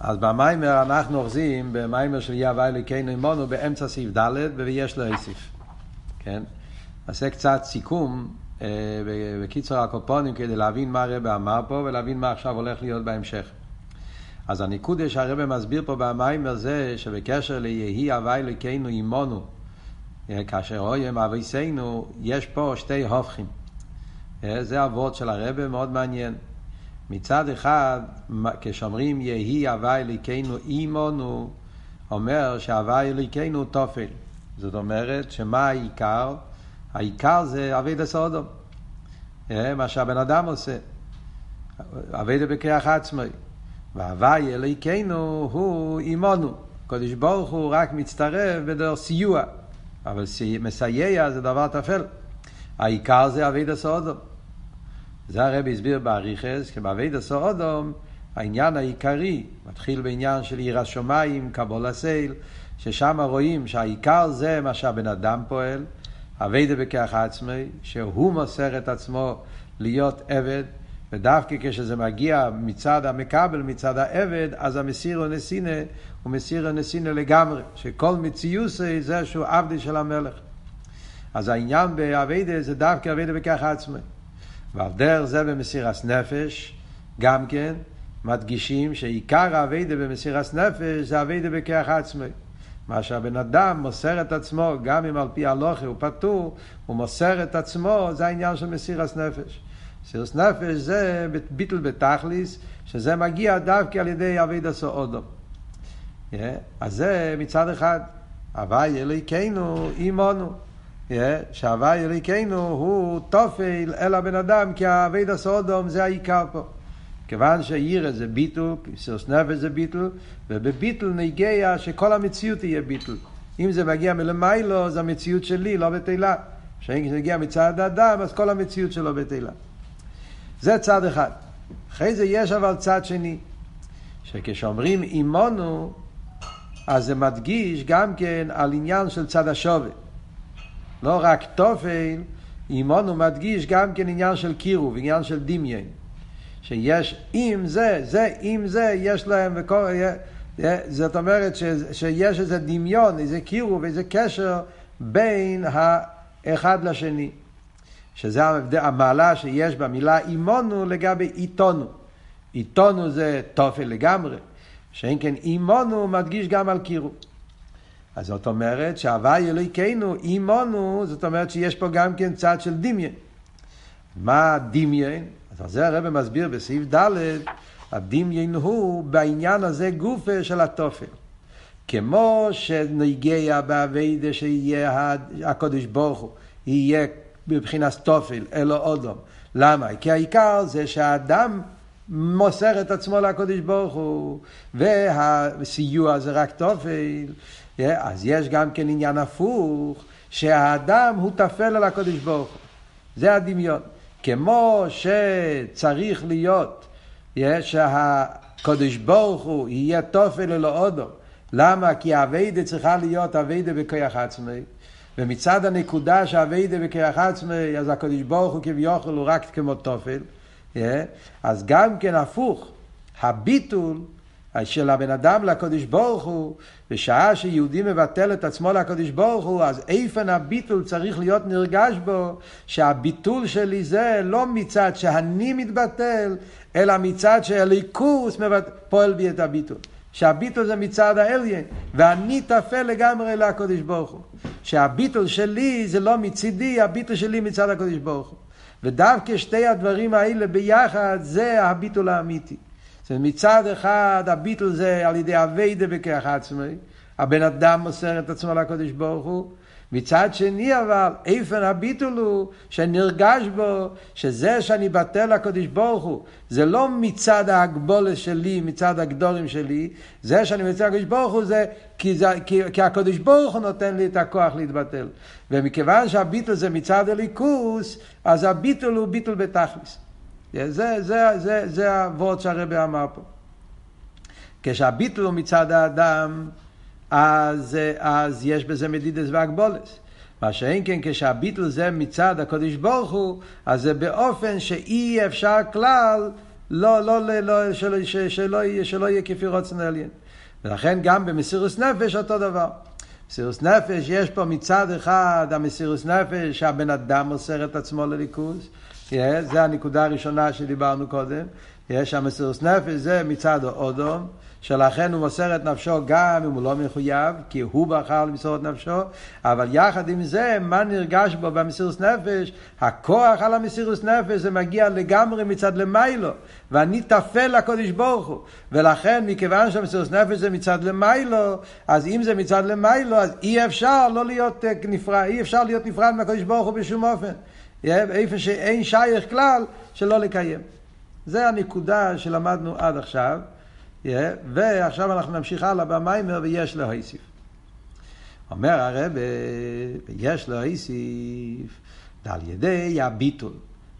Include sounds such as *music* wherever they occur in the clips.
אז במיימר אנחנו אוחזים במיימר של יהיה הווי אלוקינו עמנו באמצע סעיף ד' ויש לו איסיף. כן? נעשה קצת סיכום אה, בקיצור הקופונים כדי להבין מה הרב אמר פה ולהבין מה עכשיו הולך להיות בהמשך. אז הניקודה שהרבא מסביר פה במיימר זה שבקשר ליהי הווי אלוקינו עמנו אה, כאשר רואים אביסנו יש פה שתי הופכים. אה, זה אבות של הרבא מאוד מעניין. מצד אחד, כשאומרים יהי הווי אליקנו אימונו, אומר שהווי אליקנו תופל. זאת אומרת, שמה העיקר? העיקר זה אבי דסודום. אה, מה שהבן אדם עושה. אבי בכרך עצמי. והווי אליקנו הוא אימונו. קדוש ברוך הוא רק מצטרף בדרך סיוע. אבל מסייע זה דבר טפל. העיקר זה אבי דסודום. זה הרב הסביר באריכס, כי בעביד עשור אדום, העניין העיקרי מתחיל בעניין של עיר השמיים, קבול הסייל, ששם רואים שהעיקר זה מה שהבן אדם פועל, אביידה בכך עצמי, שהוא מוסר את עצמו להיות עבד, ודווקא כשזה מגיע מצד המקבל, מצד העבד, אז המסיר הנסינה הוא מסיר הנסינה לגמרי, שכל מציוס זה שהוא עבדי של המלך. אז העניין באביידה זה דווקא אביידה בכך עצמי. ועל דרך זה במסירת נפש, גם כן, מדגישים שעיקר האביידה במסירת נפש זה אביידה בכוח עצמי. מה שהבן אדם מוסר את עצמו, גם אם על פי הלוכה הוא פטור, הוא מוסר את עצמו, זה העניין של מסירת נפש. מסירת נפש זה ביטל בתכליס, שזה מגיע דווקא על ידי אביידה סעודו. Yeah, אז זה מצד אחד, הווי אלוהיכנו עמנו. שהווי אליקנו הוא תופל אל הבן אדם, כי האבד הסודום זה העיקר פה. כיוון שהעיר זה ביטול, סירס נפש זה ביטול, ובביטול נגיע שכל המציאות תהיה ביטול. אם זה מגיע מלמיילו, זה המציאות שלי, לא בתהילה. כשאין זה מגיע מצד האדם, אז כל המציאות שלו בתהילה. זה צד אחד. אחרי זה יש אבל צד שני, שכשאומרים אימונו, אז זה מדגיש גם כן על עניין של צד השווה. לא רק תופל, אימון הוא מדגיש גם כן עניין של קירוב, עניין של דמיין. שיש עם זה, זה עם זה, יש להם, וכל, זאת אומרת ש, שיש איזה דמיון, איזה קירוב, איזה קשר בין האחד לשני. שזה המעלה שיש במילה אימונו לגבי עיתונו. עיתונו זה תופל לגמרי, שאין כן אימונו מדגיש גם על קירוב. אז זאת אומרת שהוואי אלוהיכנו, אימונו, זאת אומרת שיש פה גם כן צד של דמיין. מה דמיין? אז זה הרב מסביר בסעיף ד', הדמיין הוא בעניין הזה גופה של התופל. כמו שנגיע באביידה שיהיה הקודש ברוך הוא, יהיה בבחינת תופל, אלו אודום. למה? כי העיקר זה שהאדם מוסר את עצמו לקודש ברוך הוא, והסיוע זה רק תופל, אז יש גם כן עניין הפוך, שהאדם הוא טפל על הקודש ברוך הוא. זה הדמיון. כמו שצריך להיות שהקודש ברוך הוא יהיה תופל אלו אודו. למה? כי האביידה צריכה להיות אביידה בכוח עצמי. ומצד הנקודה שהאביידה בכוח עצמי, אז הקודש ברוך הוא כביכול הוא רק כמו תופל. אז גם כן הפוך, הביטול של הבן אדם לקודש ברוך הוא, בשעה שיהודי מבטל את עצמו לקודש ברוך הוא, אז איפן הביטול צריך להיות נרגש בו, שהביטול שלי זה לא מצד שאני מתבטל, אלא מצד שהליכוס פועל בי את הביטול. שהביטול זה מצד האליין, ואני טפל לגמרי לקודש ברוך הוא. שהביטול שלי זה לא מצידי, הביטול שלי מצד הקודש ברוך הוא. ודווקא שתי הדברים האלה ביחד זה הביטול האמיתי. מצד אחד הביטל זה על ידי אביידה בכך עצמי, הבן אדם מוסר את עצמו לקודש ברוך הוא, מצד שני אבל, איפן הביטול הוא שנרגש בו שזה שאני בטל לקודש ברוך הוא, זה לא מצד ההגבולת שלי, מצד הגדורים שלי, זה שאני מצד הקודש ברוך הוא זה כי, זה כי, כי הקודש ברוך הוא נותן לי את הכוח להתבטל. ומכיוון שהביטול זה מצד הליכוס, אז הביטול הוא ביטול בתכלס. זה, זה, זה, זה, הוורד שהרבי אמר פה. כשהביטל הוא מצד האדם, אז, אז יש בזה מדידס והגבולס. מה שאין כן כשהביטל זה מצד הקודש ברוך הוא, אז זה באופן שאי אפשר כלל לא, לא, לא, לא שלא, שלא, שלא, שלא יהיה כפי רוצן עליין. ולכן גם במסירוס נפש אותו דבר. מסירוס נפש, יש פה מצד אחד המסירוס נפש שהבן אדם מוסר את עצמו לליכוז, זה הנקודה הראשונה שדיברנו קודם, יש המסירוס נפש זה מצד האודום, שלכן הוא מוסר את נפשו גם אם הוא לא מחויב, כי הוא בחר למסור את נפשו, אבל יחד עם זה, מה נרגש בו במסירוס נפש? הכוח על המסירוס נפש זה מגיע לגמרי מצד למיילו, ואני טפל לקודש ברוך הוא. ולכן, מכיוון שהמסירוס נפש זה מצד למיילו, אז אם זה מצד למיילו, אז אי אפשר לא להיות אה, נפרד, אי אפשר להיות נפרד מהקודש ברוך הוא בשום אופן. איפה שאין שייך כלל שלא לקיים. זה הנקודה שלמדנו עד עכשיו. Yeah, ועכשיו אנחנו נמשיך הלאה במיימר ויש להוסיף. אומר הרב, ויש להוסיף, על ידי הביטול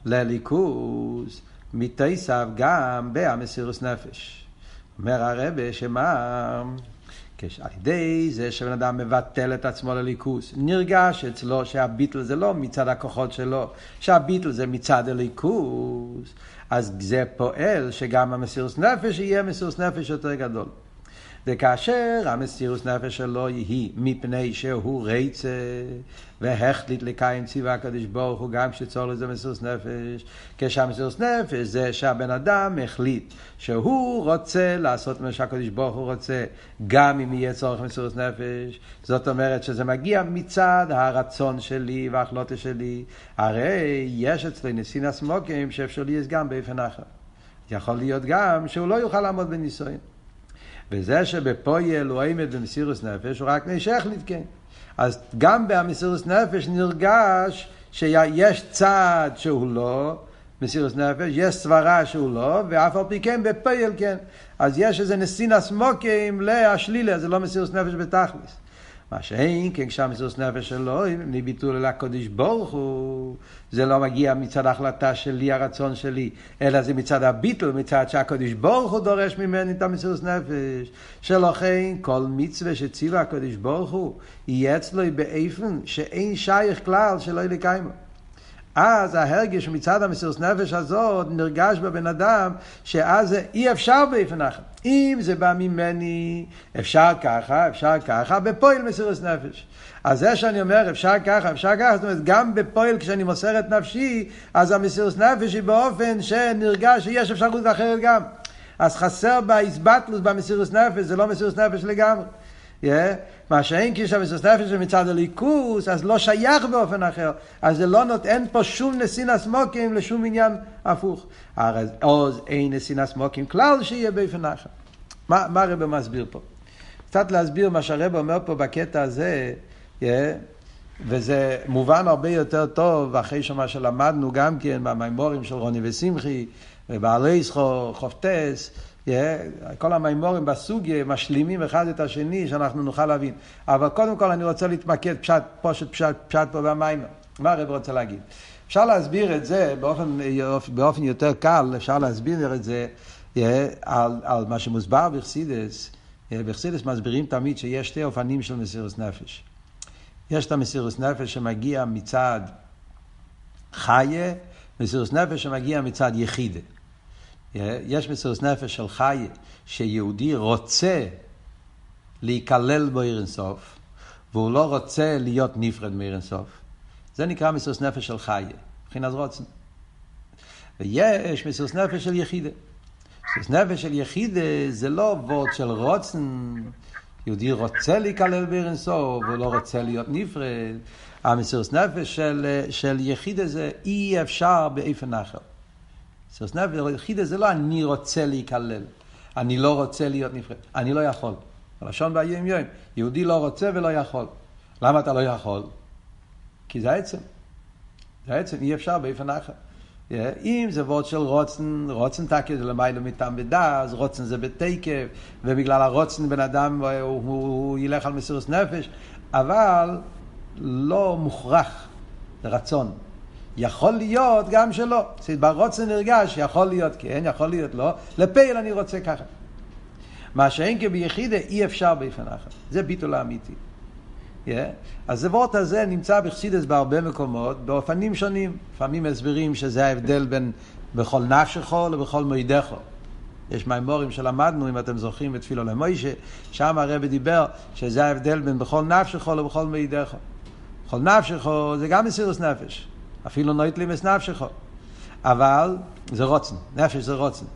לליכוז, מתייסב גם בהמסירוס נפש. אומר הרב, שמה? על ידי זה שבן אדם מבטל את עצמו לליכוס, נרגש אצלו שהביטל זה לא מצד הכוחות שלו, שהביטל זה מצד הליכוס. אז זה פועל שגם המסירוס נפש יהיה מסירוס נפש יותר גדול. וכאשר המסירוס נפש שלו יהי מפני שהוא רצה והחליט לקיים ציווה הקדוש ברוך הוא גם כשצור לזה מסירוס נפש. כשהמסירוס נפש זה שהבן אדם החליט שהוא רוצה לעשות מה שהקדוש ברוך הוא רוצה גם אם יהיה צורך מסירוס נפש. זאת אומרת שזה מגיע מצד הרצון שלי וההחלטה שלי. הרי יש אצלי נסין הסמוקים שאפשר להיות גם באופן אחר. יכול להיות גם שהוא לא יוכל לעמוד בניסויים וזה שבפויל הוא עמד במסירוס נפש, הוא רק נשך לתקן. אז גם במסירוס נפש נרגש שיש צד שהוא לא מסירוס נפש, יש סברה שהוא לא, ואף על פי כן בפויל כן. אז יש איזה נסינס מוקים להשלילה, זה לא מסירוס נפש בתכלס. מה שאין, כן כשהמסירות נפש שלו, מביטול אל הקודש ברוך הוא, זה לא מגיע מצד ההחלטה שלי, הרצון שלי, אלא זה מצד הביטול, מצד שהקודש ברוך הוא דורש ממני את המסירות נפש. שלכן, כל מצווה שציווה הקודש ברוך הוא, יהיה אצלו באיפן שאין שייך כלל שלא יהיה לקיימו. אז ההרגש מצד המסירות נפש הזאת נרגש בבן אדם שאז אי אפשר באופן אחר. אם זה בא ממני, אפשר ככה, אפשר ככה, בפועל מסירות נפש. אז זה שאני אומר אפשר ככה, אפשר ככה, זאת אומרת גם בפועל כשאני מוסר את נפשי, אז המסירות נפש היא באופן שנרגש שיש אפשרות אחרת גם. אז חסר באיסבטלוס במסירות נפש, זה לא מסירות נפש לגמרי. Yeah. מה שאין כשהמסירות נפש מצד הליכוס, אז לא שייך באופן אחר. אז זה לא נות, אין פה שום נסינס מוקים לשום עניין הפוך. הרי עוז אין נסינס מוקים כלל שיהיה באופן אחר. מה, מה הרב מסביר פה? קצת להסביר מה שהרב אומר פה בקטע הזה, yeah, וזה מובן הרבה יותר טוב אחרי שמה שלמדנו גם כן במימורים של רוני ושמחי, ובעלי חופטס, כל המימורים בסוגיה משלימים אחד את השני שאנחנו נוכל להבין. אבל קודם כל אני רוצה להתמקד פשט, פושט פשט, פשט פה במיימר. מה הרב רוצה להגיד? אפשר להסביר את זה באופן, באופן יותר קל, אפשר להסביר את זה על, על מה שמוסבר בחסידס. בחסידס מסבירים תמיד שיש שתי אופנים של מסירוס נפש. יש את המסירוס נפש שמגיע מצד חיה, מסירוס נפש שמגיע מצד יחידה. יש מסירות נפש של חי, שיהודי רוצה להיכלל בו עיר אינסוף, והוא לא רוצה להיות נפרד מעיר אינסוף. זה נקרא מסירות נפש של חי, מבחינת רוצן. ויש מסירות נפש של יחידה. מסירות נפש של יחידה זה לא וורד של רוצן, יהודי רוצה להיכלל בעיר אינסוף, והוא לא רוצה להיות נפרד. המסירות נפש של, של יחידה זה אי אפשר באיפן אחר. מסירות נפש יחידה זה לא אני רוצה להיכלל, אני לא רוצה להיות נפרד, אני לא יכול. הלשון ביום יום, יהודי לא רוצה ולא יכול. למה אתה לא יכול? כי זה העצם. זה העצם, אי אפשר באופן אחר. אם זה וורד של רוצן, רוצן תקי זה למיילו מטעם בדס, רוצן זה בתקף, ובגלל הרוצן בן אדם הוא, הוא, הוא ילך על מסירות נפש, אבל לא מוכרח, זה רצון. יכול להיות גם שלא. ברוצן נרגש, יכול להיות כן, יכול להיות לא, לפייל אני רוצה ככה. מה שאין כביחידה אי אפשר באופן אחר. זה ביטול האמיתי. Yeah. אז הוורט הזה נמצא בחסידס בהרבה מקומות, באופנים שונים. לפעמים מסבירים שזה ההבדל בין בכל נפשך ובכל מידך. יש מימורים שלמדנו, אם אתם זוכרים, בתפילו למוישה, שם הרב דיבר שזה ההבדל בין בכל נפשך ובכל מידך. בכל נפשך זה גם מסירוס נפש, אפילו נויטלימס נפשך. אבל זה רוצן, נפש זה רוצן.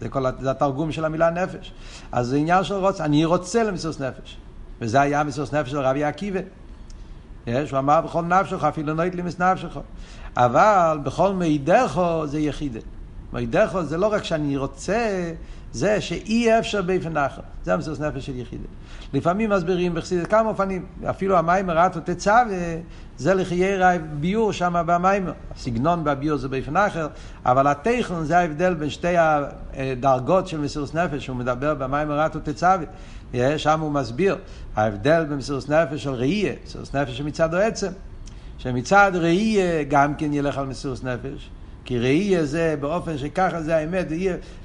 זה, כל, זה התרגום של המילה נפש. אז זה עניין של רוצן, אני רוצה למסירוס נפש. וזה היה מסירוס נפש של רבי עקיבא. יש, הוא אמר בכל נפשך, אפילו נויטלימס נפשך. אבל בכל מידךו זה יחידה. מידךו זה לא רק שאני רוצה, זה שאי אפשר באופן אחר. זה המסירות נפש של יחידה. לפעמים מסבירים בחסידת כמה אופנים, אפילו המים רטו תצווה, זה לחיי ביור שם במים. הסגנון בביור זה באופן אחר, אבל התכן זה ההבדל בין שתי הדרגות של מסירות נפש, שהוא מדבר במים רטו תצווה. שם הוא מסביר ההבדל במסירות נפש של ראייה, מסירות נפש שמצד העצם. שמצד ראייה גם כן ילך על מסירות נפש, כי ראייה זה באופן שככה זה האמת,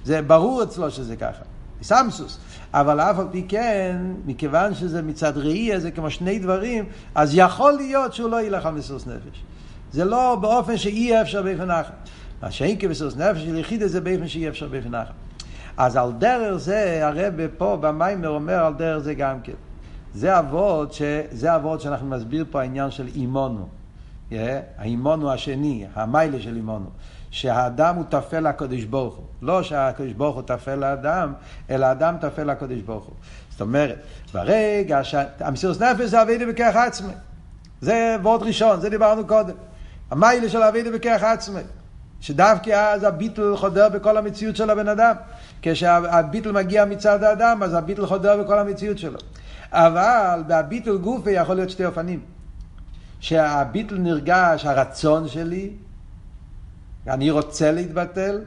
זה ברור אצלו שזה ככה, סמסוס. אבל אף על פי כן, מכיוון שזה מצד ראייה, זה כמו שני דברים, אז יכול להיות שהוא לא ילך על מסירות נפש. זה לא באופן שאי אפשר באופן אחר. מה שאין כמסירות נפש של יחידה זה באופן שאי אפשר באופן אחר. אז על דרך זה, הרב פה במיימר אומר על דרך זה גם כן. זה אבות, ש... זה אבות שאנחנו מסביר פה העניין של אימונו. Yeah, האימונו השני, המיילה של אימונו. שהאדם הוא טפל לקדוש ברוך הוא. לא שהקדוש ברוך הוא טפל לאדם, אלא האדם טפל לקדוש ברוך הוא. זאת אומרת, ברגע שהמסירות נפש זה אבידה בכרך עצמי. זה וורד ראשון, זה דיברנו קודם. המיילה של אבידה בכרך עצמי. שדווקא אז הביטל חודר בכל המציאות של הבן אדם. כשהביטל מגיע מצד האדם, אז הביטל חודר בכל המציאות שלו. אבל בביטל גופה יכול להיות שתי אופנים. שהביטל נרגש הרצון שלי, אני רוצה להתבטל,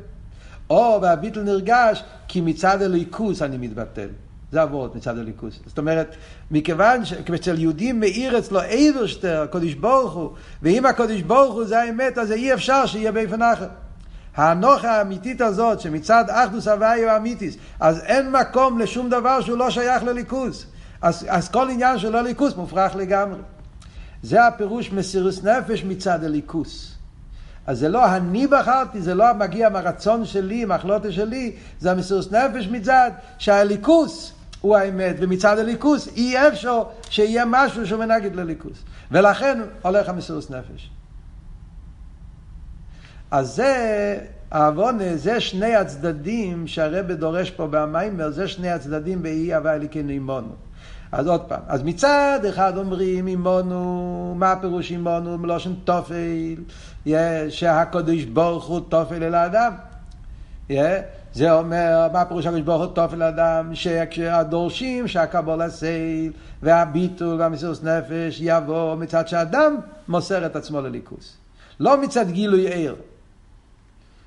או והביטל נרגש כי מצד הליכוס אני מתבטל. זה אבות מצד הליכוס. זאת אומרת, מכיוון שאצל יהודים מאיר אצלו אייברשטר, הקודש ברוך הוא, ואם הקודש ברוך הוא זה האמת, אז אי אפשר שיהיה באופן אחר. האנוכה האמיתית הזאת, שמצד אחדוס הוויה האמיתיס, אז אין מקום לשום דבר שהוא לא שייך לליכוס. אז, אז כל עניין של הליכוס מופרך לגמרי. זה הפירוש מסירוס נפש מצד הליכוס. אז זה לא אני בחרתי, זה לא מגיע מהרצון שלי, מהחלוטה שלי, זה המסירוס נפש מצד שהליכוס הוא האמת, ומצד הליכוס אי אפשר שיהיה משהו שהוא מנגד לליכוס. ולכן הולך המסירוס נפש. אז זה, העוונה, זה שני הצדדים שהרבא דורש פה במיימר, זה שני הצדדים באי הווה אליקנו עמנו. אז עוד פעם, אז מצד אחד אומרים אימונו, מה פירוש אימונו? מלושן תופל, שהקדוש ברוך הוא תופל אל האדם. זה אומר, מה פירוש הקדוש ברוך הוא תופל לאדם? שכשהדורשים שהקבול הסייל והביטול והמסירות נפש יבוא מצד שאדם מוסר את עצמו לליכוס. לא מצד גילוי עיר.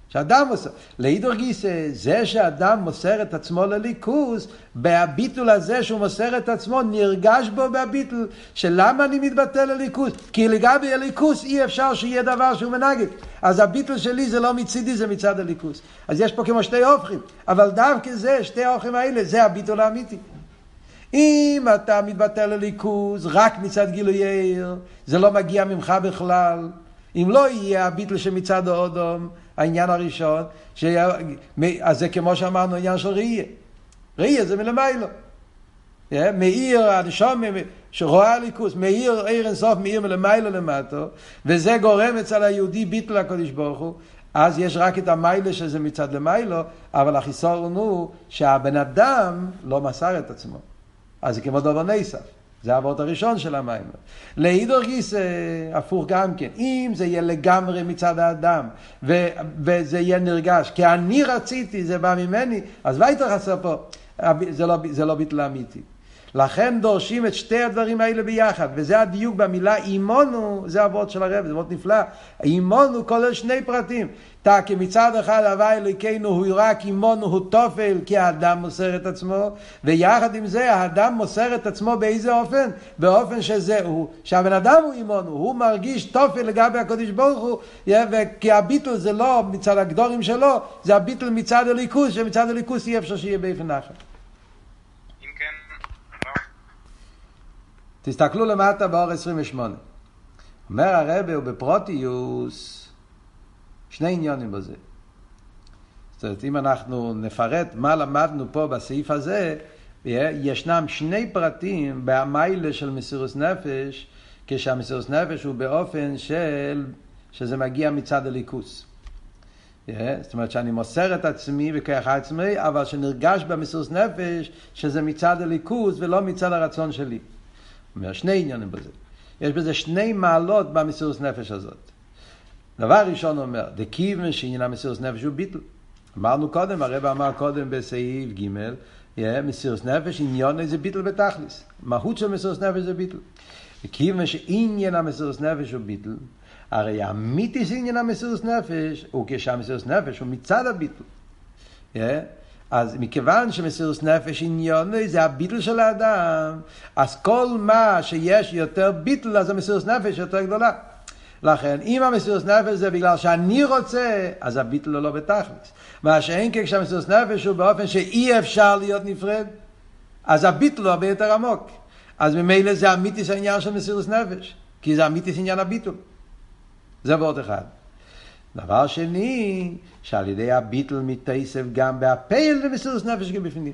שאדם מוסר. לאידור גיסא, זה שאדם מוסר את עצמו לליכוס, בהביטול הזה שהוא מוסר את עצמו, נרגש בו בהביטול, שלמה אני מתבטל לליכוס? כי לגבי הליכוס אי אפשר שיהיה דבר שהוא מנגד. אז הביטול שלי זה לא מצידי, זה מצד הליכוס. אז יש פה כמו שתי הופכים, אבל דווקא זה, שתי ההופכים האלה, זה הביטול האמיתי. אם אתה מתבטל לליכוז רק מצד גילוי עיר, זה לא מגיע ממך בכלל. אם לא יהיה הביטל שמצד האודום, העניין הראשון, ש... אז זה כמו שאמרנו, עניין של ראייה. ראייה זה מלמיילו. מאיר הנשום שרואה הליכוס, מאיר עיר אינסוף, מאיר מלמיילו למטו, וזה גורם אצל היהודי ביטל הקדוש ברוך הוא, אז יש רק את המיילה שזה מצד למיילו, אבל החיסורון הוא שהבן אדם לא מסר את עצמו. אז זה כמו דובר נסף. זה האבות הראשון של המים. להידור גיס הפוך גם כן. אם זה יהיה לגמרי מצד האדם, ו- וזה יהיה נרגש, כי אני רציתי, זה בא ממני, אז וייטר חסר פה. זה לא, זה לא ביטל אמיתי. לכן דורשים את שתי הדברים האלה ביחד, וזה הדיוק במילה אימונו, זה אבות של הרב, זה אבות נפלא. אימונו כולל שני פרטים. כי מצד אחד הווה אלוקינו הוא רק אימונו הוא תופל, כי האדם מוסר את עצמו, ויחד עם זה האדם מוסר את עצמו באיזה אופן? באופן שזה הוא, שהבן אדם הוא אימונו, הוא מרגיש תופל לגבי הקודש ברוך הוא, כי הביטול זה לא מצד הגדורים שלו, זה הביטול מצד הליכוס, שמצד הליכוס אי אפשר שיהיה באופן אחר. תסתכלו למטה באור 28. אומר הרבה הוא בפרוטיוס, שני עניונים בזה. זאת אומרת, אם אנחנו נפרט מה למדנו פה בסעיף הזה, ישנם שני פרטים במיילה של מסירוס נפש, כשהמסירוס נפש הוא באופן של, שזה מגיע מצד הליכוס. זאת אומרת שאני מוסר את עצמי בכוח עצמי, אבל שנרגש במסירוס נפש שזה מצד הליכוס ולא מצד הרצון שלי. אומר, שני עניינים בזה. יש בזה שני מעלות במסירוס נפש הזאת. דבר ראשון אומר, דקיבן שעניין המסירוס נפש הוא ביטל. אמרנו קודם, הרב אמר קודם בסעיף ג', מסירוס נפש עניון זה ביטל בתכליס. מהות של מסירוס נפש זה ביטל. וכיוון שעניין המסירוס נפש הוא ביטל, הרי המיתיס עניין המסירוס נפש הוא כשהמסירוס נפש הוא מצד הביטל. אז מכיוון שמסירוס נפש עניון זה הביטל של האדם, אז כל מה שיש יותר ביטל, אז המסירוס נפש יותר גדולה. לכן, אם המסירות נפש זה בגלל שאני רוצה, אז הביטל הוא לא בתכלס. מה שאין כן כשהמסירות נפש הוא באופן שאי אפשר להיות נפרד, אז הביטל הוא הרבה יותר עמוק. אז ממילא זה אמיתיס העניין של מסירות נפש, כי זה אמיתיס עניין הביטל. זה ועוד אחד. דבר שני, שעל ידי הביטל מתייסף גם בהפייל למסירות נפש בפנים.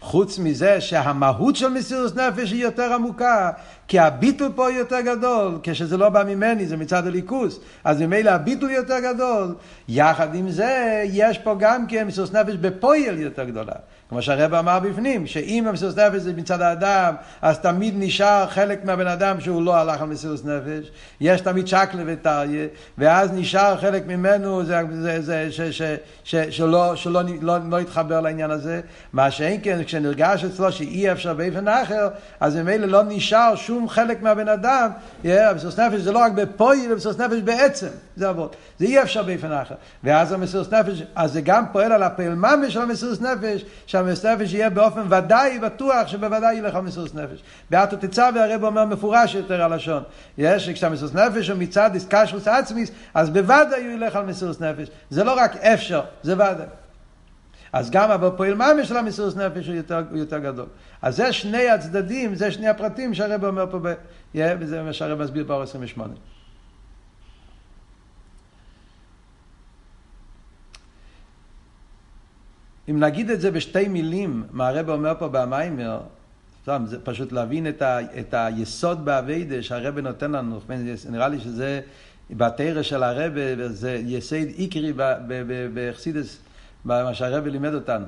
חוץ מזה שהמהות של מסירות נפש היא יותר עמוקה, כי הביטול פה יותר גדול, כשזה לא בא ממני, זה מצד הליכוס, אז ממילא הביטול יותר גדול. יחד עם זה, יש פה גם כן מסירות נפש בפועל יותר גדולה. כמו שהרב אמר בפנים, שאם המסירות נפש זה מצד האדם, אז תמיד נשאר חלק מהבן אדם שהוא לא הלך על מסירות נפש. יש תמיד שקלה וטריה, ואז נשאר חלק ממנו זה, זה, זה, ש, ש, ש, שלא, שלא לא, לא יתחבר לעניין הזה. מה שאין כן, כשנרגש אצלו שאי אפשר באופן אחר, אז ממילא לא נשאר שום חלק מהבן אדם. המסירות נפש זה לא רק בפועל, המסירות נפש בעצם, זה עבוד. זה אי אפשר באופן אחר. ואז המסירות נפש, אז זה גם פועל על הפעל ממש של המסירות נפש, שהמסירות נפש יהיה באופן ודאי, בטוח שבוודאי ילך המסירות נפש. באתו תצווה הרב אומר מפורש יותר הלשון. יש, כשהמסירות נפש הוא מצד איסקשרוס עצמיס, אז בוודאי הוא ילך על מסירות נפש. זה לא רק אפשר, זה ודאי. אז גם הפועל ממש של המסירות נפש הוא יותר, הוא יותר גדול. אז זה שני הצדדים, זה שני הפרטים שהרב אומר פה, ב... וזה מה שהרב מסביר באור 28. אם נגיד את זה בשתי מילים, מה הרב אומר פה במיימר, זה פשוט להבין את, ה, את היסוד באביידה שהרב נותן לנו, נראה לי שזה בתרא של הרב, זה יסד עיקרי בחסידס, מה שהרב לימד אותנו.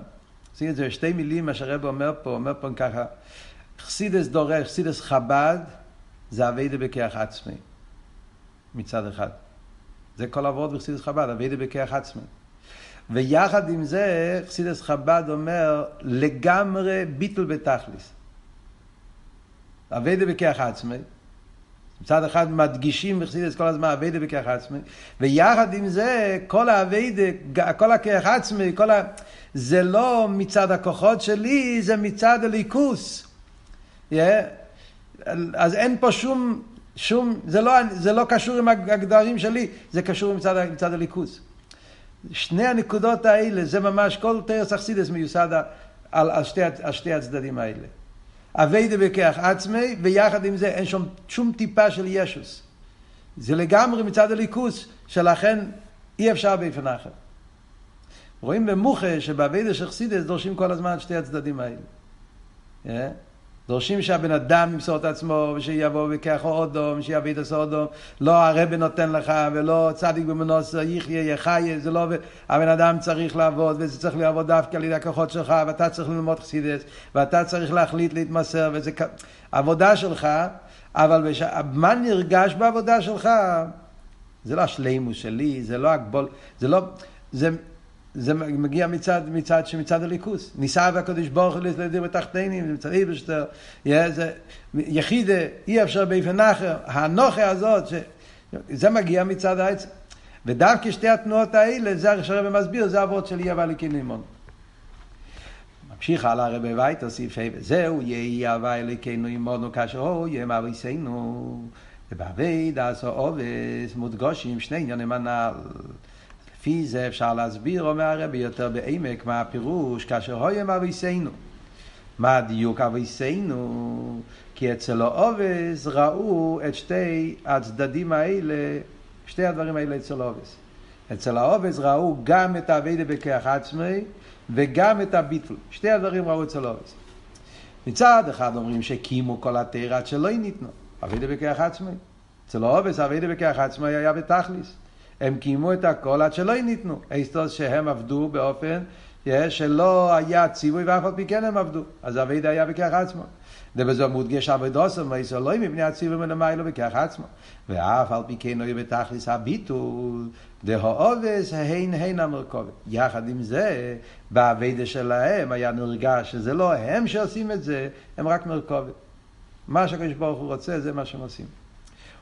עושים את זה בשתי מילים, מה שהרב אומר פה, אומר פה ככה, חסידס דורש, חסידס חב"ד, זה אביידה בכיח עצמי, מצד אחד. זה כל עבוד בחסידס חב"ד, אביידה בכיח עצמי. ויחד עם זה, חסידס חב"ד אומר, לגמרי ביטול בתכליס. אביידה בכיח עצמי. מצד אחד מדגישים בחסידס כל הזמן אביידה בכיח עצמי, ויחד עם זה, כל האביידה, כל הכיח עצמי, כל ה... זה לא מצד הכוחות שלי, זה מצד הליכוס. Yeah. אז אין פה שום, שום, זה לא, זה לא קשור עם הגדרים שלי, זה קשור מצד, מצד הליכוס. שני הנקודות האלה, זה ממש, כל תרס אכסידס מיוסד על, על, שתי, על שתי הצדדים האלה. אביידה בכך עצמי, ויחד עם זה אין שום, שום טיפה של ישוס. זה לגמרי מצד הליכוס, שלכן אי אפשר באופן אחר. רואים במוחה שבאביידה של חסידס דורשים כל הזמן את שתי הצדדים האלה. דורשים שהבן אדם ימסור את עצמו, ושיבוא וכך אודום, שיביא את אודום, לא הרבי נותן לך, ולא צדיק במנוס, יחיה, יחיה, זה לא, הבן אדם צריך לעבוד, וזה צריך לעבוד דווקא על ידי הכוחות שלך, ואתה צריך ללמוד חסידס, ואתה צריך להחליט להתמסר, וזה עבודה שלך, אבל בש... מה נרגש בעבודה שלך? זה לא השלימוס שלי, זה לא הגבול, זה לא, זה זה מגיע מצד, מצד, שמצד הליכוס. ניסה והקדוש ברוך הוא לדבר בתחתינים, מצד איברשטר, יחידה, אי אפשר באופן אחר, האנוכה הזאת, ש... זה מגיע מצד העצם. ודווקא שתי התנועות האלה, זה הרב מסביר, זה אבות של אי אבל לימון. ממשיך הלאה הרבי וייטר סעיף ה' וזהו יהי אהבה אלוקינו עמנו כאשר הוא יהיה מאביסנו ובעבי דעשו עובס מודגושים שני עניינים הנ"ל לפי זה אפשר להסביר, אומר הרבי יותר בעמק, מה הפירוש כאשר הוים אביסנו. מה הדיוק אביסנו? כי אצל האובס ראו את שתי הצדדים האלה, שתי הדברים האלה אצל האובס. אצל העובס ראו גם את האביידה בכיח עצמי וגם את הביטול. שתי הדברים ראו אצל העובס. מצד אחד אומרים שקימו כל התרא עד שלא ניתנו, אביידה בכיח עצמי. אצל העובס אביידה בכיח עצמי היה בתכליס. הם קיימו את הכל עד שלא ניתנו. איסטוס שהם עבדו באופן שלא היה ציווי ואף על פי כן הם עבדו. אז אביידה היה בכיח עצמו. ובזו מודגש עבודוסם ואיסו לא מפני הציווי מלמיילו בכיח עצמו. ואף על פי כן יהיה בתכליס הביטול, דהאובס הן הן המרכובת. יחד עם זה, באביידה שלהם היה נרגש שזה לא הם שעושים את זה, הם רק מרכובת. מה שהקדוש ברוך הוא רוצה, זה מה שהם עושים.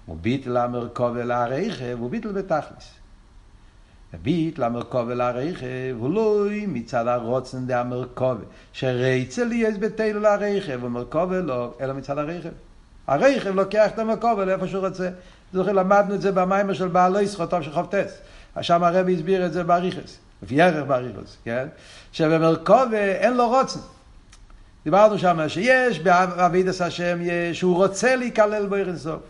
וביטל המרכובה להרכב, הוא ביטל בתכלס. ביטל המרכובה להרכב, הוא לא מצד הרוצן דה המרכובה, שרצה לי יש בתלו להרכב, ומרכובה לא, אלא מצד הרכב. הרכב לוקח את המרכובה לאיפה שהוא רוצה. זוכר, למדנו את זה במיימר של בעל ישחו, טוב שחופטס. שם הרבי הסביר את זה באריכס, לפי ערך באריכס, כן? שבמרכובה אין לו רוצן. דיברנו שם שיש בעבידת השם, שהוא רוצה להיכלל בו אירנסוף.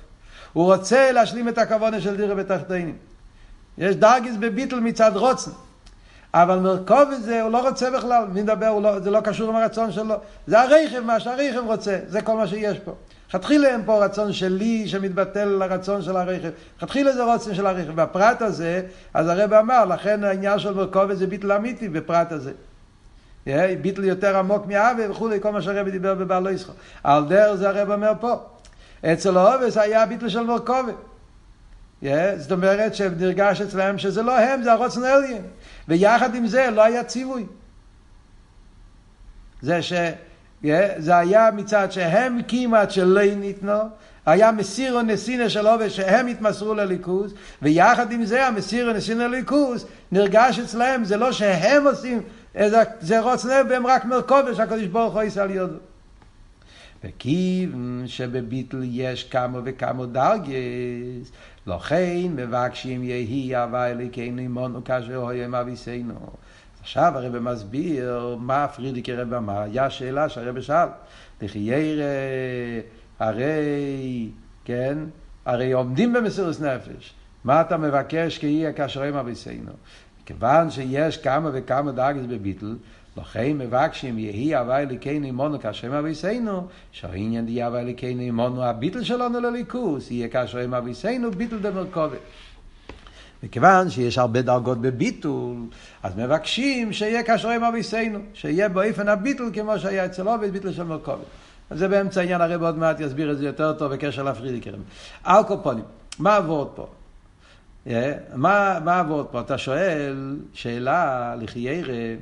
הוא רוצה להשלים את הכוונה של דירה בתחתינים. יש דאגיס בביטל מצד רוצן. אבל מרכוב את זה הוא לא רוצה בכלל, מי מדבר, לא, זה לא קשור עם הרצון שלו. זה הרכב, מה שהרכב רוצה, זה כל מה שיש פה. לכתחילה אין פה רצון שלי שמתבטל לרצון של הרכב. לכתחילה זה רוצן של הרכב. בפרט הזה, אז הרב אמר, לכן העניין של מרכוב זה ביטל אמיתי בפרט הזה. ביטל יותר עמוק מאווה וכולי, כל מה שהרב דיבר בבעל לא על דרך זה הרב אומר פה. אצל האובס היה ביטל של מרכובה. Yeah, זאת אומרת שנרגש אצלם שזה לא הם, זה הרוצן אליין. ויחד עם זה לא היה ציווי. זה ש... Yeah, זה היה מצד שהם כמעט שלא ניתנו, היה מסירו נסינה של עובד שהם התמסרו לליכוז, ויחד עם זה המסירו נסינה לליכוז נרגש אצלם, זה לא שהם עושים, זה, זה רוצנה והם רק מרכובה שהקדוש ברוך הוא יישא על יודו. וכיוון שבביטל יש כמה וכמה דרגס, לכן מבקשים יהי הווה אלוקינו עמנו כאשר הוים אביסנו. עכשיו הרב מסביר מה פרידיק הרב אמר, היה שאלה שהרב שאל, לחייר הרי, כן, הרי עומדים במסירות נפש, מה אתה מבקש כי יהיה כאשר הוים אביסנו? כיוון שיש כמה וכמה דרגס בביטל, לכן מבקשים יהי הווי אליקנו עמנו כאשר הם אביסנו, שהעניין די הווי אליקנו עמנו הביטל שלנו לליכוס, יהיה כאשר הם אביסנו ביטל דמרכובת. מכיוון שיש הרבה דרגות בביטול, אז מבקשים שיהיה כאשר הם אביסנו, שיהיה באופן הביטול כמו שהיה אצל עובד ביטל של מרכובת. זה באמצע העניין, הרב עוד מעט יסביר את זה יותר טוב בקשר לפרידיקרים. אלקופונים, מה עבוד פה? Yeah, מה, מה עבוד פה? אתה שואל שאלה לחיירה אה,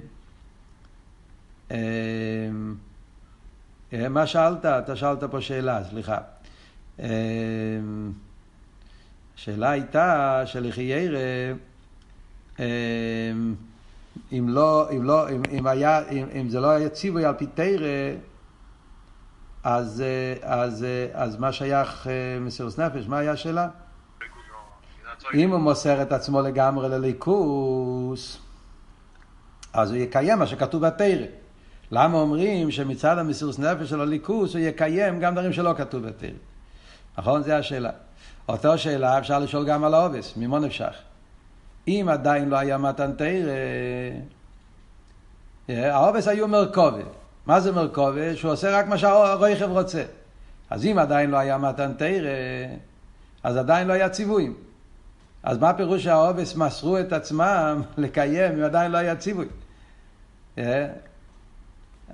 מה שאלת? אתה שאלת פה שאלה, סליחה. השאלה אמ, הייתה שלחיירה, אמ, אם לא, אם לא, אם, אם היה, אם, אם זה לא היה ציווי על פי תרא, אז, אה, אז, אה, אז מה שייך מסירות נפש? מה היה השאלה? אם הוא מוסר את עצמו לגמרי לליכוס, אז הוא יקיים מה שכתוב בתרא. למה אומרים שמצד המסירות נפש של הליכוס הוא יקיים גם דברים שלא כתוב בתרא? נכון? זו השאלה. אותה שאלה אפשר לשאול גם על העובס, ממה נפשך? אם עדיין לא היה מתן תרא, אה, העובס היו מרכובה. מה זה מרכובה? שהוא עושה רק מה שהרוכב רוצה. אז אם עדיין לא היה מתן תרא, אז עדיין לא היה ציוויים. אז מה פירוש שהעובס מסרו את עצמם *laughs* לקיים אם עדיין לא היה ציווי?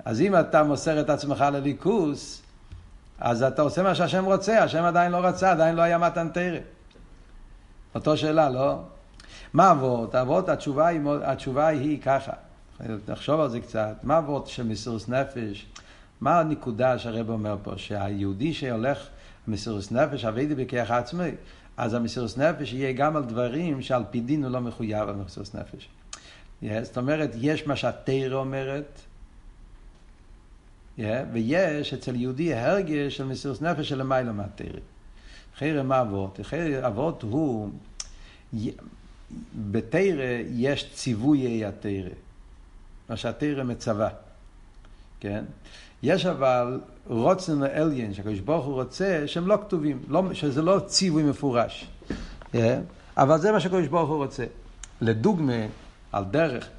אז אם אתה מוסר את עצמך לליכוס, אז אתה עושה מה שהשם רוצה, השם עדיין לא רצה, עדיין לא היה מתן תרא. אותו שאלה, לא? מה אבות? אבות, התשובה היא, התשובה היא ככה. נחשוב על זה קצת. מה אבות של מסירות נפש? מה הנקודה שהרב אומר פה? שהיהודי שהולך מסירות נפש, אביידי בכיח עצמי, אז המסירות נפש יהיה גם על דברים שעל פי דין הוא לא מחויב על מסירות נפש. Yes, זאת אומרת, יש מה שהתרא אומרת, ויש אצל יהודי הרגש של מסירות נפש של למעלה מהתרא. חרם אבות, חרם אבות הוא, בתרא יש ציווי התרא, מה שהתרא מצווה, כן? יש אבל רוצן אליין, שהקדוש ברוך הוא רוצה, שהם לא כתובים, לא, שזה לא ציווי מפורש. Yeah, אבל זה מה שהקדוש ברוך הוא רוצה. לדוגמה, על דרך,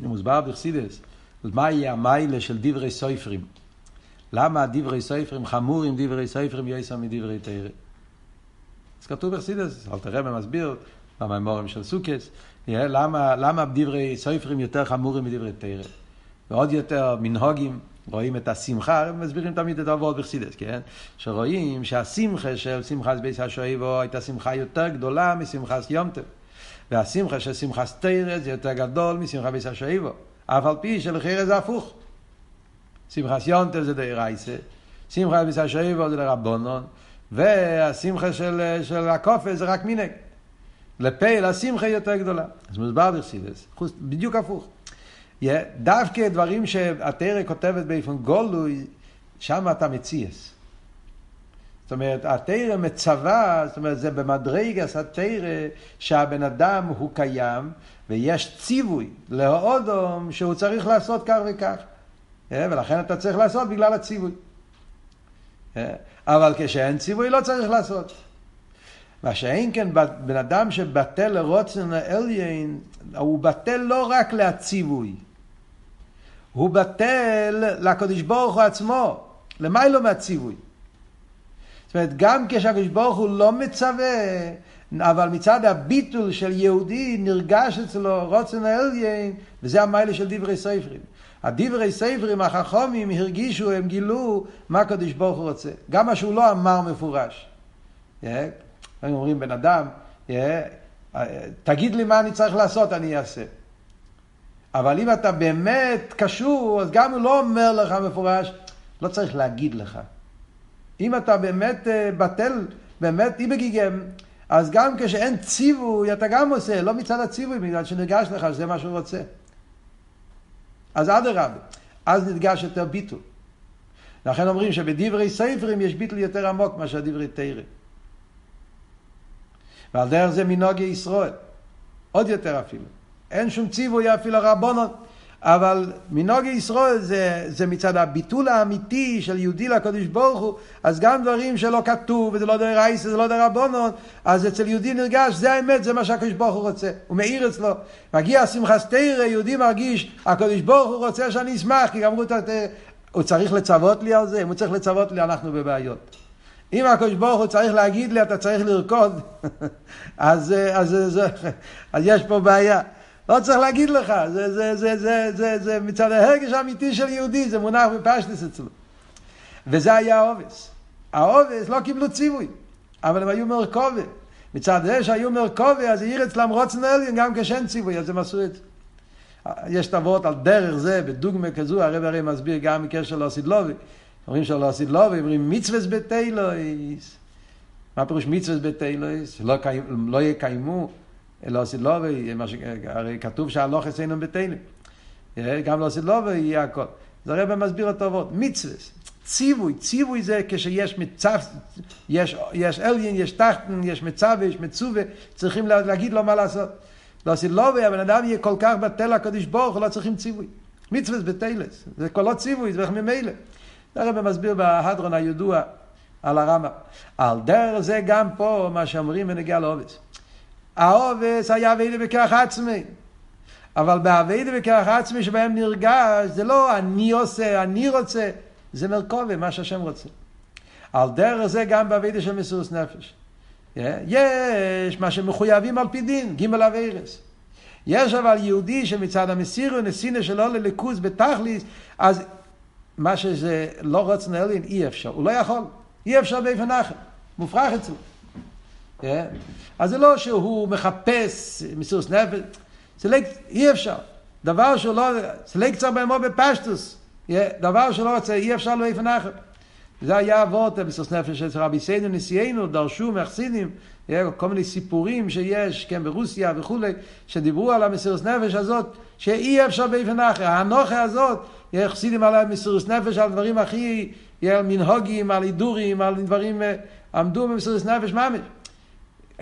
מוסבר בחסידס, מה יהיה המיילה של דברי סופרים. למה דברי סופרים חמורים דברי סופרים יסר מדברי תרא? אז כתוב בחסידס, אל תראה ומסביר, במימורים של סוכס, למה, למה דברי סופרים יותר חמורים מדברי תרא? ועוד יותר מנהוגים, רואים את השמחה, הם מסבירים תמיד את העבוד בחסידס, כן? שרואים שהשמחה של שמחת בייס השואבו הייתה שמחה יותר גדולה משמחת יום טוב. והשמחה של שמחת תרא זה יותר גדול משמחת בייס השואבו. אף על פי שלחיר זה הפוך. שמחת יום טוב זה דרייסה, שמחת בייס השואבו זה לרבונון, והשמחה של, של הכופר זה רק מינק. לפייל השמחה יותר גדולה. אז מוסבר בחסידס, בדיוק הפוך. דווקא דברים שהתרא כותבת באופן גולוי, שם אתה מציאס. זאת אומרת, התרא מצווה, זאת אומרת, זה במדרגס התרא שהבן אדם הוא קיים, ויש ציווי לאודום שהוא צריך לעשות כך וכך. ולכן אתה צריך לעשות בגלל הציווי. אבל כשאין ציווי לא צריך לעשות. מה שאין כן בן אדם שבטל לרוצן העליין, הוא בטל לא רק להציווי. הוא בטל לקדוש ברוך הוא עצמו, למיילו מהציווי. זאת אומרת, גם כשהקדוש ברוך הוא לא מצווה, אבל מצד הביטול של יהודי נרגש אצלו רוצן העליין, וזה המיילה של דברי ספרים. הדברי ספרים, החכומים, הרגישו, הם גילו מה הקדוש ברוך הוא רוצה. גם מה שהוא לא אמר מפורש. Yeah. הם אומרים, בן אדם, yeah, תגיד לי מה אני צריך לעשות, אני אעשה. אבל אם אתה באמת קשור, אז גם הוא לא אומר לך מפורש, לא צריך להגיד לך. אם אתה באמת אה, בטל, באמת אי בגיגם, אז גם כשאין ציווי, אתה גם עושה, לא מצד הציווי, בגלל שנרגש לך שזה מה שהוא רוצה. אז אדרבה, אז נרגש יותר ביטול. לכן אומרים שבדברי ספרים יש ביטול יותר עמוק מאשר דברי תרא. ועל דרך זה מנהוגי ישראל, עוד יותר אפילו. אין שום ציווי אפילו רבונות. אבל מנהוגי ישראל זה, זה מצד הביטול האמיתי של יהודי לקדוש ברוך הוא, אז גם דברים שלא כתוב, וזה לא דר רייס, זה לא דר רבונות, אז אצל יהודי נרגש, זה האמת, זה מה שהקדוש ברוך הוא רוצה. הוא מאיר אצלו. מגיע שמחת תרא, יהודי מרגיש, הקדוש ברוך הוא רוצה שאני אשמח, כי גמרו את ה... הוא צריך לצוות לי על זה? אם הוא צריך לצוות לי, אנחנו בבעיות. אם הקדוש ברוך הוא צריך להגיד לי, אתה צריך לרקוד, *laughs* אז, אז, אז, *laughs* אז יש פה בעיה. לא צריך להגיד לך, זה, זה, זה, זה, זה, זה מצד ההרגש האמיתי של יהודי, זה מונח בפשטס אצלו. וזה היה העובס. העובס לא קיבלו ציווי, אבל הם היו מרכובה. מצד זה שהיו מרכובה, אז העיר אצלם רוצן עליון גם כשאין ציווי, אז הם עשו את זה. יש תבות על דרך זה, בדוגמה כזו, הרב הרי מסביר גם מקשר לאוסידלובי. אומרים שלא אוסידלובי, אומרים מצווס בתיילויס. מה פירוש מצווס בתיילויס? לא, לא יקיימו. לא לו, הרי כתוב שהלוך אצלנו בתהילים. גם לא עשית לו ויהיה הכל. זה הרב מסביר אותו טובות. מצווה, ציווי, ציווי זה כשיש מצב, יש, יש אליין, יש תחתן, יש מצב, יש מצווה, צריכים להגיד לו מה לעשות. לא עשית לו והבן אדם יהיה כל כך בטל הקדוש ברוך לא צריכים ציווי. מצווה בתהילס, זה כל לא ציווי, זה ממילא. הרב מסביר בהדרון הידוע על הרמה. על דרך זה גם פה מה שאומרים בנגיע לעובס. העובס היה אביידה בכרך עצמי. אבל באביידה בכרך עצמי שבהם נרגש, זה לא אני עושה, אני רוצה, זה מרכובה, מה שהשם רוצה. על דרך זה גם באביידה של מסירות נפש. יש מה שמחויבים על פי דין, ג' אביירס. יש אבל יהודי שמצד המסירו נסינה שלו לליכוז בתכליס, אז מה שזה לא רוצן אלין אי אפשר, הוא לא יכול, אי אפשר באיפן אחר, מופרך אצלו. כן? אז זה לא שהוא מחפש מסירות נפש, זה לא, אי אפשר. דבר שהוא לא, זה לא במו בפשטוס. דבר שלא רוצה, אי אפשר לא איפה נחת. זה היה אבות מסירות נפש של רבי סיינו נשיאנו, דרשו מהחסידים, כל מיני סיפורים שיש, כן, ברוסיה וכולי, שדיברו על המסירות נפש הזאת, שאי אפשר באיפה נחת. הנוכה הזאת, חסידים על המסירות נפש, על דברים הכי, על מנהוגים, על הידורים, על דברים, אה, עמדו במסירות נפש ממש.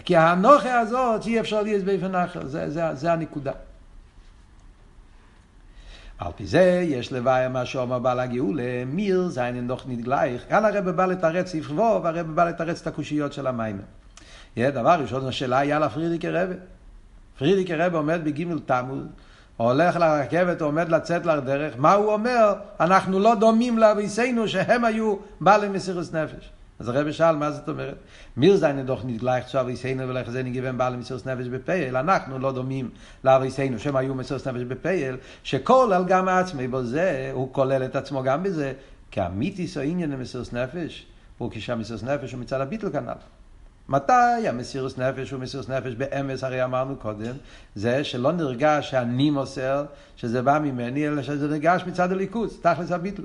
כי האנוכה הזאת אי אפשר להיות באופן אחר, זה, זה, זה הנקודה. על פי זה יש לוואי מה שאומר בעל הגאולה, מיר זיין נוח נתגלייך. כאן הרב בא לתרץ וו, והרב בא לתרץ את הקושיות של המים. דבר ראשון, השאלה היה לפרידיקי רבה. פרידיקי רב עומד בגימל תמוז, הולך לרכבת, עומד לצאת לדרך, מה הוא אומר? אנחנו לא דומים לאביסינו שהם היו בעלי מסירות נפש. אז הרב שאל, מה זאת אומרת? מיר זיין דוח נגלייך צו אביסינו ולך זה נגיבן בעלי מסירות נפש בפייל, אנחנו לא דומים לאביסינו שהם היו מסירות נפש בפייל, שכל על גם עצמי בו זה, הוא כולל את עצמו גם בזה, כי אמיתיס או עניין למסירות נפש, הוא כשהמסירות נפש הוא מצד הביטל כנ"ל. מתי המסירוס נפש הוא מסירוס נפש באמס, הרי אמרנו קודם, זה שלא נרגש שאני מוסר, שזה בא ממני, אלא שזה נרגש מצד הליכוז, תכלס הביטל.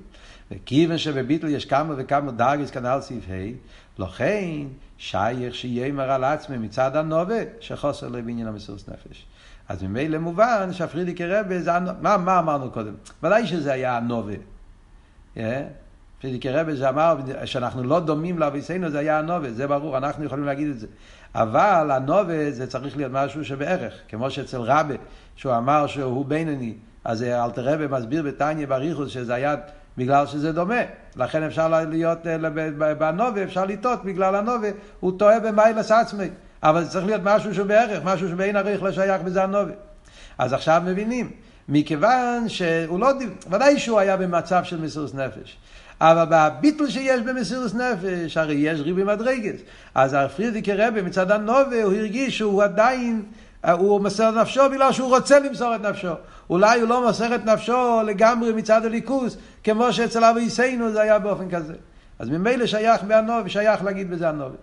וכיוון שבביטל יש כמה וכמה דרגס כנ"ל סעיף ה', לכן שייך שיימר על עצמי מצד הנובה, שחוסר לו בעניין המסירוס נפש. אז ממילא מובן שהפרידיקי רבי, מה, מה אמרנו קודם? ודאי שזה היה הנובה. Yeah. פרידיקי רבי שאמר שאנחנו לא דומים לאביסינו זה היה הנובה, זה ברור, אנחנו יכולים להגיד את זה. אבל הנובה זה צריך להיות משהו שבערך, כמו שאצל רבי, שהוא אמר שהוא בינוני, אז אלתר רבי מסביר בתניא בריחוס שזה היה בגלל שזה דומה. לכן אפשר להיות, אה, בנובה אפשר לטעות בגלל הנובה, הוא טועה במיילס עצמי. אבל זה צריך להיות משהו שבערך, משהו שבין עריך לא שייך בזה הנובה. אז עכשיו מבינים, מכיוון שהוא לא, ודאי שהוא היה במצב של מסירות נפש. אבל בביטל שיש במסירות נפש, הרי יש ריבי מדרגס. אז הפרידיקי רבי מצד הנובה, הוא הרגיש שהוא עדיין, הוא מוסר את נפשו בגלל שהוא רוצה למסור את נפשו. אולי הוא לא מוסר את נפשו לגמרי מצד הליכוס, כמו שאצל אבי יסיינו זה היה באופן כזה. אז ממילא שייך מהנובה, שייך להגיד בזה הנובה.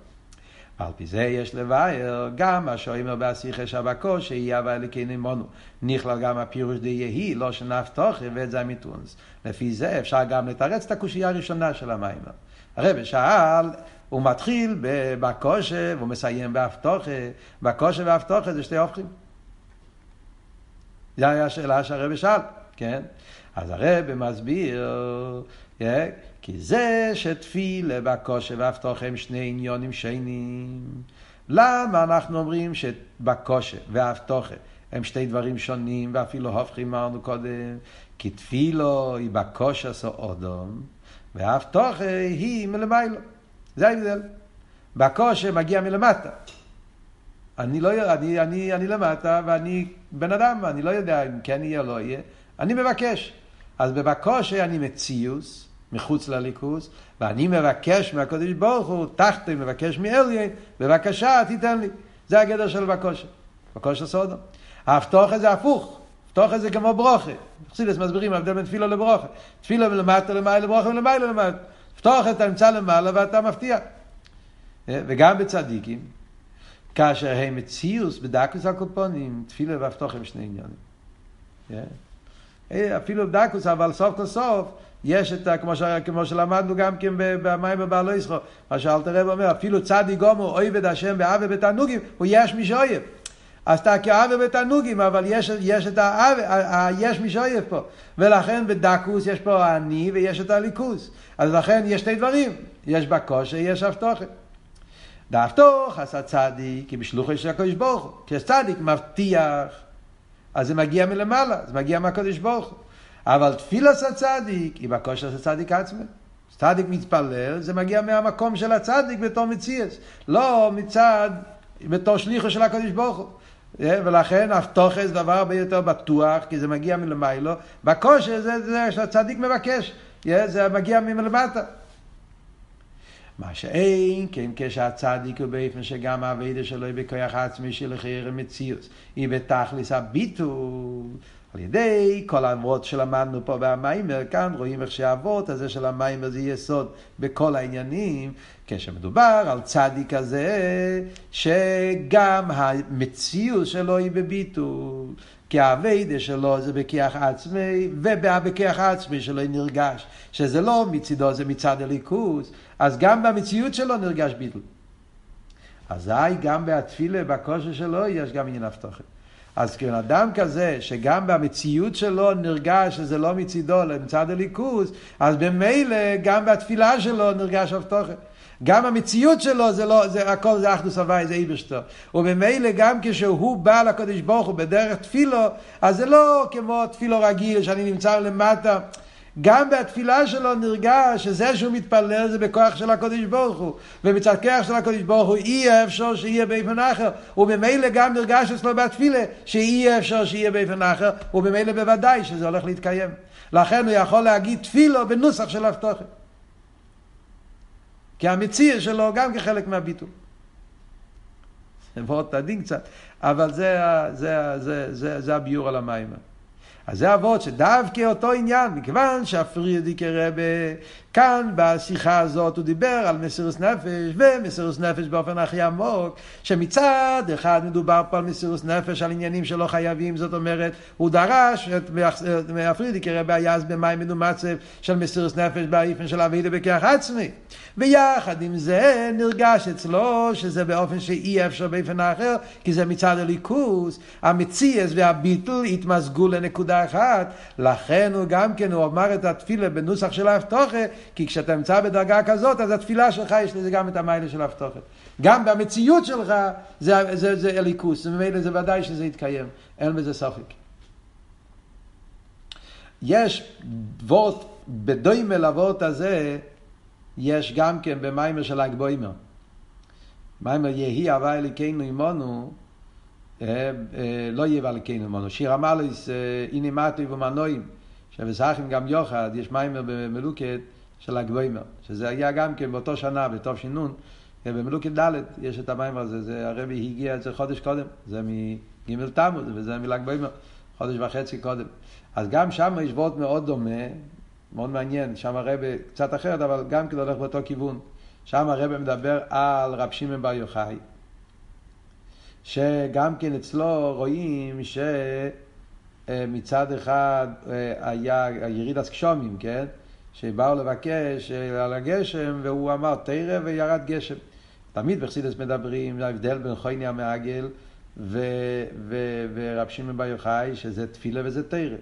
על פי זה יש לבאר גם מה שאומר באסיכה שבקו שיהיה אבל אלוקינו עמנו. נכלל גם הפירוש די יהי, לא שנף תוכי ואת זה המיתונס. לפי זה אפשר גם לתרץ את הקושייה הראשונה של המים. הרב שאל, הוא מתחיל בקושה והוא מסיים באבטוחה. בקושה ואבטוחה זה שתי הופכים. זו הייתה השאלה שהרב שאל, כן? אז הרב מסביר, כי זה שתפילה בקושי והבטוח הם שני עניונים שונים. למה אנחנו אומרים שבקושי והבטוחה הם שתי דברים שונים, ואפילו הופכים אמרנו קודם, כי תפילו היא בקושי עשו אודום, והבטוחה היא מלמיילו. זה ההבדל. בקושי מגיע מלמטה. אני לא, אני, אני, אני למטה ואני בן אדם, אני לא יודע אם כן יהיה או לא יהיה, אני מבקש. אז בבקושי אני מציוס, מחוץ לליכוס, ואני מבקש מהקדוש ברוך הוא, תחתי מבקש מאליה, בבקשה תיתן לי. זה הגדר של בקושה. בקושה סודו. ההפתוחה זה הפוך. הפתוחה זה כמו ברוכה. חסידס מסבירים ההבדל בין תפילה לברוכה. תפילה מלמטה למעלה, ברוכה מלמעלה למטה. הפתוחה אתה נמצא למעלה ואתה מפתיע. וגם בצדיקים, כאשר הם מציאוס בדקוס הקופונים, תפילה והפתוחה הם שני עניינים. אפילו בדקוס, אבל סוף כל סוף, יש את, כמו, ש, כמו שלמדנו גם כן במים בבעל ישחו, מה שאלתר רב אומר, אפילו צדי גומו אויבד השם באווה בתענוגים, הוא יש מי שאויב. אז אתה כאווה בתענוגים, אבל יש, יש את האווה, יש מי שאויב פה. ולכן בדקוס יש פה האני ויש את הליכוס. אז לכן יש שתי דברים, יש בקושי, יש אבטוחת. דאבטוח עשה צדיק, כי בשלוחו של הקדוש ברוך הוא. כשצדיק מבטיח, אז זה מגיע מלמעלה, זה מגיע מהקדוש ברוך הוא. אבל תפילת הצדיק היא בכושר של צדיק עצמי. צדיק מתפלל, זה מגיע מהמקום של הצדיק בתור מציאס, לא מצד, בתור שליחו של הקדוש ברוך הוא. ולכן אבטוחס זה דבר הרבה יותר בטוח, כי זה מגיע מלמיילו. בכושר זה, זה שהצדיק מבקש, זה מגיע מלמטה. מה שאין, כן כשהצדיק הוא באופן שגם האבידה שלו היא בכוח עצמי של חייר מציאוס, היא בתכלס הביטול. על ידי כל האמרות שלמדנו פה במיימר, כאן רואים איך שהאבות הזה של המיימר זה יסוד בכל העניינים, כשמדובר על צדיק הזה, שגם המציאות שלו היא בביטול. כי האביידה שלו זה בכיח עצמי, ובכיח עצמי שלו נרגש, שזה לא מצידו, זה מצד הליכוז, אז גם במציאות שלו נרגש ביטול. אזי גם בתפילה, בכושר שלו, יש גם עניין הבטוחת. אז כבן אדם כזה, שגם במציאות שלו נרגש שזה לא מצידו, אלא מצד הליכוז, אז במילא גם בתפילה שלו נרגש הבטוחת. גם המציאות שלו זה לא, זה הכל זה אחדוס הוואי, זה איברשטו. וממילא גם כשהוא בא לקדוש ברוך הוא בדרך תפילו, אז זה לא כמו תפילו רגיל שאני נמצא למטה. גם בתפילה שלו נרגש שזה שהוא מתפלל זה בכוח של הקודש ברוך הוא. ומצד כוח של הקודש ברוך הוא אי אפשר שיהיה באופן אחר. וממילא גם נרגש אצלו בתפילה שאי אפשר שיהיה באופן אחר, וממילא בוודאי שזה הולך להתקיים. לכן הוא יכול להגיד תפילו בנוסח של הבטוחת. כי המציא שלו גם כחלק מהביטול. זה מאוד עדין קצת, אבל זה, זה, זה, זה, זה הביור על המים. אז זה אבות שדווקא אותו עניין, מכיוון שהפרידיקי רבה כאן בשיחה הזאת הוא דיבר על מסירוס נפש, ומסירוס נפש באופן הכי עמוק, שמצד אחד מדובר פה על מסירוס נפש, על עניינים שלא חייבים, זאת אומרת, הוא דרש, מהפרידיקי רבה היה אז במים מנומצב של מסירוס נפש באיפן של אבידה בכך עצמי. ויחד עם זה נרגש אצלו שזה באופן שאי אפשר באופן אחר, כי זה מצד הליכוס, המציאס והביטל התמזגו לנקודה אחת, לכן הוא גם כן, הוא אמר את התפילה בנוסח של האבטוחה, כי כשאתה נמצא בדרגה כזאת, אז התפילה שלך יש לזה גם את המיילה של האבטוחה. גם במציאות שלך זה, זה, זה, זה הליכוס, וממילא זה ודאי שזה יתקיים, אין בזה ספק. יש וורט, בדוימה לוורט הזה, יש גם כן במיימר של הגבוימר. מיימר יהי הווה אליקנו עמנו, לא יהיה אליקנו עמנו. שיר המלויס, הנה מטוי ומנועים, שבסכים גם יוחד, יש מיימר במלוקת של הגבוימר, שזה היה גם כן באותו שנה, בתוף שינון, אה, במלוקת ד' יש את המיימר הזה, זה הרבי הגיע את זה חודש קודם, זה מג' תמוז, וזה מל"ג בוימר, חודש וחצי קודם. אז גם שם יש וורט מאוד דומה, מאוד מעניין, שם הרבה קצת אחרת, אבל גם כן הולך באותו כיוון. שם הרבה מדבר על רב שמעון בר יוחאי, שגם כן אצלו רואים שמצד אחד אה, היה יריד הסקשומים, כן? שבאו לבקש אה, על הגשם, והוא אמר תרא וירד גשם. תמיד בחסידס מדברים, ההבדל בין חויני המעגל ורב שמעון בר יוחאי, שזה תפילה וזה תרא.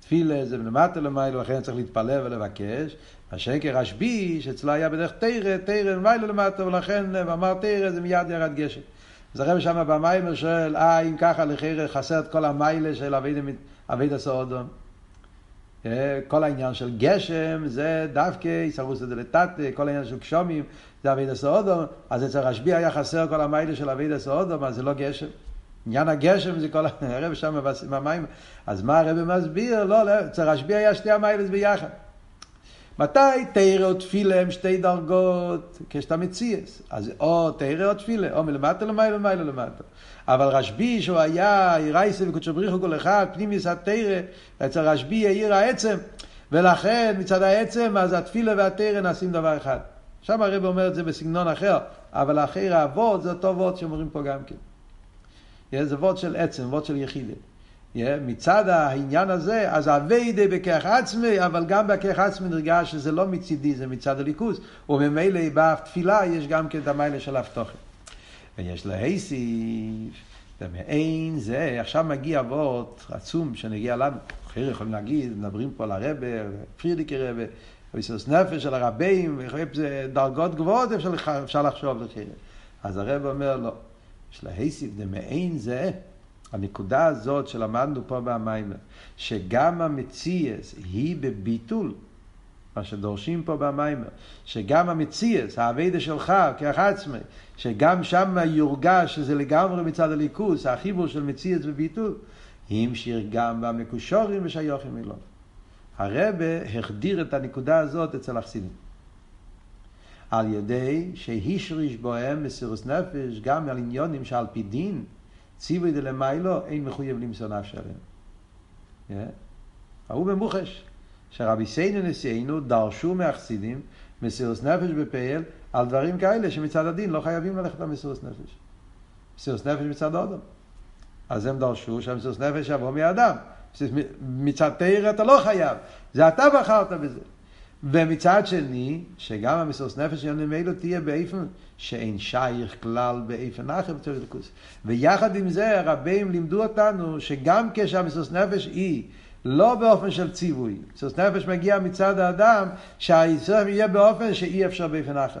תפילה זה מלמטה למיילו, לכן צריך להתפלל ולבקש. השקר רשב"י, שאצלו היה בדרך תרא, תרא למיילו למטה, ולכן אמר תרא זה מיד ירד גשם. אז הרב שם במיימר שואל, אה, אם ככה לחרא חסר את כל המיילה של אבידה סעודום. אה, כל העניין של גשם זה דווקא יסרוס את זה לטאטה, כל העניין של גשומים זה אבידה סעודום, אז אצל רשב"י היה חסר כל המיילה של אבידה סעודום, אז זה לא גשם. עניין הגשם זה כל *laughs* הרב שם במים. אז מה הרב מסביר? לא, לא, אצל רשב"י היה שתי המיילס ביחד. מתי תרא או תפילה הם שתי דרגות כשאתה מציאס? אז או תרא או תפילה, או מלמטה למעלה למעלה למטה. אבל רשב"י שהוא היה רייסה וקודשו בריחו כל אחד, פנימיס התרא, אצל רשב"י העיר העצם, ולכן מצד העצם אז התפילה והתרא נעשים דבר אחד. שם הרב אומר את זה בסגנון אחר, אבל אחרי האבות זה אותו וורד שאומרים פה גם כן. זה וורד של עצם, וורד של יחידה. מצד העניין הזה, אז אביידה בכך עצמי, אבל גם בכך עצמי נרגש שזה לא מצידי, זה מצד הליכוז. וממילא בתפילה יש גם כן את המיילה של אבטוחת. ויש להסיף, ומעין זה, עכשיו מגיע אבות עצום שנגיע לנו. אחרי יכולים להגיד, מדברים פה על הרבה, פרידיקי רבה, ויסוס נפש של הרבים, דרגות גבוהות אפשר, אפשר לחשוב לחיר. אז הרב אומר לא, יש להסיף דמעין זה. הנקודה הזאת שלמדנו פה במיימר, שגם המציאס היא בביטול, מה שדורשים פה במיימר, שגם המציאס, האביידה שלך כאח עצמי, שגם שם יורגש שזה לגמרי מצד הליכוס, החיבור של מציאס וביטול, המשיך גם במקושורים ושיוכים אלו. הרבה החדיר את הנקודה הזאת אצל החסידים. על ידי שהשריש בוהם מסירוס נפש גם על עניונים שעל פי דין ציווי דלמיילו אין מחויב למסור נפש עליהם. ההוא במוחש, שרבי סיינו נשיאנו דרשו מהחסידים מסירוס נפש בפעל על דברים כאלה שמצד הדין לא חייבים ללכת למסירוס נפש. מסירוס נפש מצד האדם. אז הם דרשו שהמסירוס נפש יבוא מאדם. מצד תאיר אתה לא חייב, זה אתה בחרת בזה. ומצד שני, שגם המסוס נפש יוני מילא תהיה באיפן שאין שייך כלל באיפן אחר בתור אלוקוס. ויחד עם זה הרבים לימדו אותנו שגם כשהמסוס נפש היא לא באופן של ציווי, מסוס נפש מגיע מצד האדם שהיסוד יהיה באופן שאי אפשר באיפן אחר.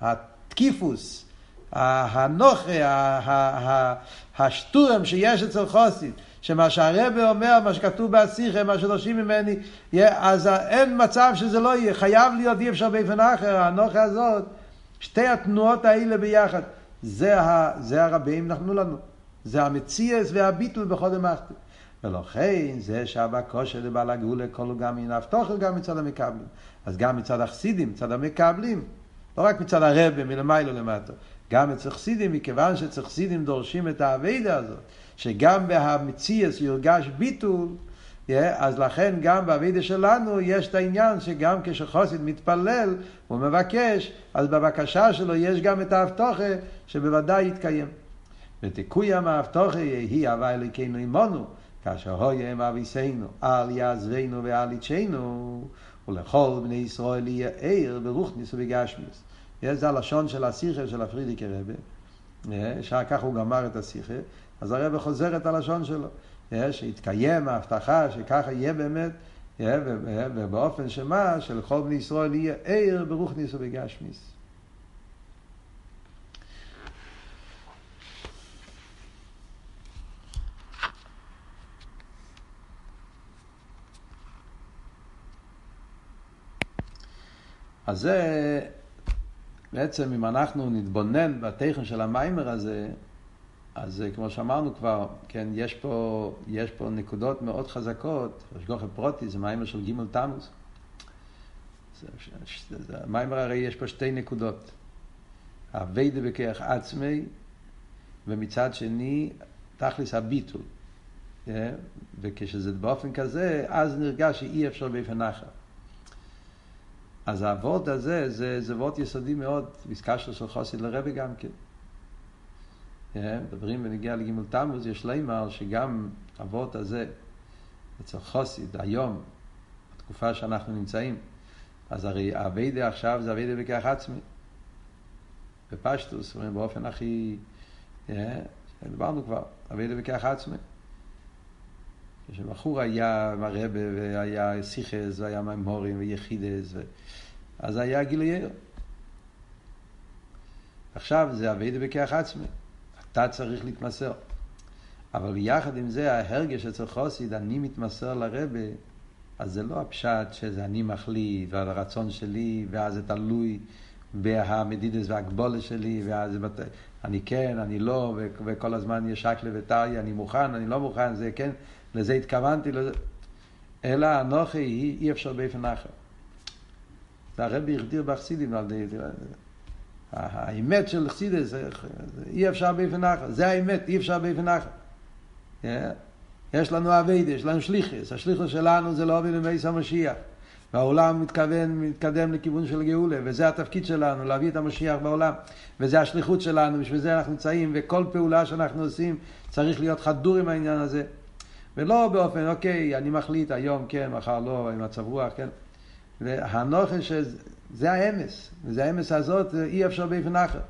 התקיפוס, הנוכה, השטורם שיש אצל חוסית, שמה שהרבה אומר, מה שכתוב בהשיחה, מה שדורשים ממני, אז אין מצב שזה לא יהיה, חייב להיות אי אפשר באופן אחר, האנוכה הזאת, שתי התנועות האלה ביחד. זה, ה, זה הרבים נתנו לנו. זה המציאס והביטול בכל המחתים. ולכן זה שהבקושה לבעל הגאולה כל גם מן ההבטוחת גם מצד המקבלים. אז גם מצד החסידים, מצד המקבלים, לא רק מצד הרבה מלמיילו למטה, גם אצל חסידים, מכיוון שאצל חסידים דורשים את האביידה הזאת, שגם בהמציאס יורגש ביטול, אז לכן גם באביידה שלנו יש את העניין שגם כשחוסיד מתפלל ומבקש, אז בבקשה שלו יש גם את ההבטוחה שבוודאי יתקיים. ותיקוים ההבטוחה יהי הווה אלוקינו עמנו, כאשר הוים אביסנו, אל יעזבנו ואל יצ'נו, ולכל בני ישראל יהיה ער ברוכניס ובגשמיס. זה הלשון של השיחה של הפרידיקי רבה, שאחר כך הוא גמר את השיחה, אז הרבה חוזר את הלשון שלו, שיתקיים ההבטחה שככה יהיה באמת, ובאופן שמה, שלכל בני ישראל יהיה ער ברוכניס ובגשמיס. אז זה, בעצם אם אנחנו נתבונן בתכן של המיימר הזה, אז כמו שאמרנו כבר, כן, יש פה, יש פה נקודות מאוד חזקות, השגוחי פרוטי זה מיימר של גימל תמוז. המיימר הרי יש פה שתי נקודות, אביידה בכרך עצמי, ומצד שני תכלס הביטול. כן? וכשזה באופן כזה, אז נרגש שאי אפשר באופן אחר. אז האבות הזה, זה, זה יסודי מאוד, ויסקשו של חוסי לרבי גם כן. מדברים ונגיע לגימל תמוז, יש לימר שגם אבות הזה, אצל חוסיד, היום, בתקופה שאנחנו נמצאים, אז הרי אביידה עכשיו זה אביידה בכך עצמי. בפשטוס, באופן הכי, דיברנו כבר, אביידה בכך עצמי. כשבחור היה מרבה והיה סיכס והיה ממורים ויחידס ו... אז היה גילוי ער. עכשיו זה אביידה בכיח עצמי. אתה צריך להתמסר. אבל יחד עם זה ההרגש אצל חוסיד, אני מתמסר לרבה, אז זה לא הפשט שזה אני מחליט ועל הרצון שלי, ואז זה תלוי בהמדידס והגבולה שלי, ואז אני כן, אני לא, וכל הזמן יש אקלה וטריה, אני מוכן, אני לא מוכן, זה כן, לזה התכוונתי, לזה... אלא אנוכי אי אפשר באופן אחר. והרבי הגדיר בחסידים על די... האמת של חסידס, אי אפשר באופן אחר, זה האמת, אי אפשר באופן אחר. יש לנו אביידה, יש לנו שליחס, השליחס שלנו זה לא עובד במייס המשיח. והעולם מתכוון, מתקדם לכיוון של גאולה, וזה התפקיד שלנו, להביא את המשיח בעולם. וזה השליחות שלנו, בשביל זה אנחנו נמצאים, וכל פעולה שאנחנו עושים צריך להיות חדור עם העניין הזה. ולא באופן, אוקיי, אני מחליט היום כן, מחר לא, עם מצב רוח, כן. והנוכש, זה האמס, וזה האמס הזאת אי אפשר באופן אחר.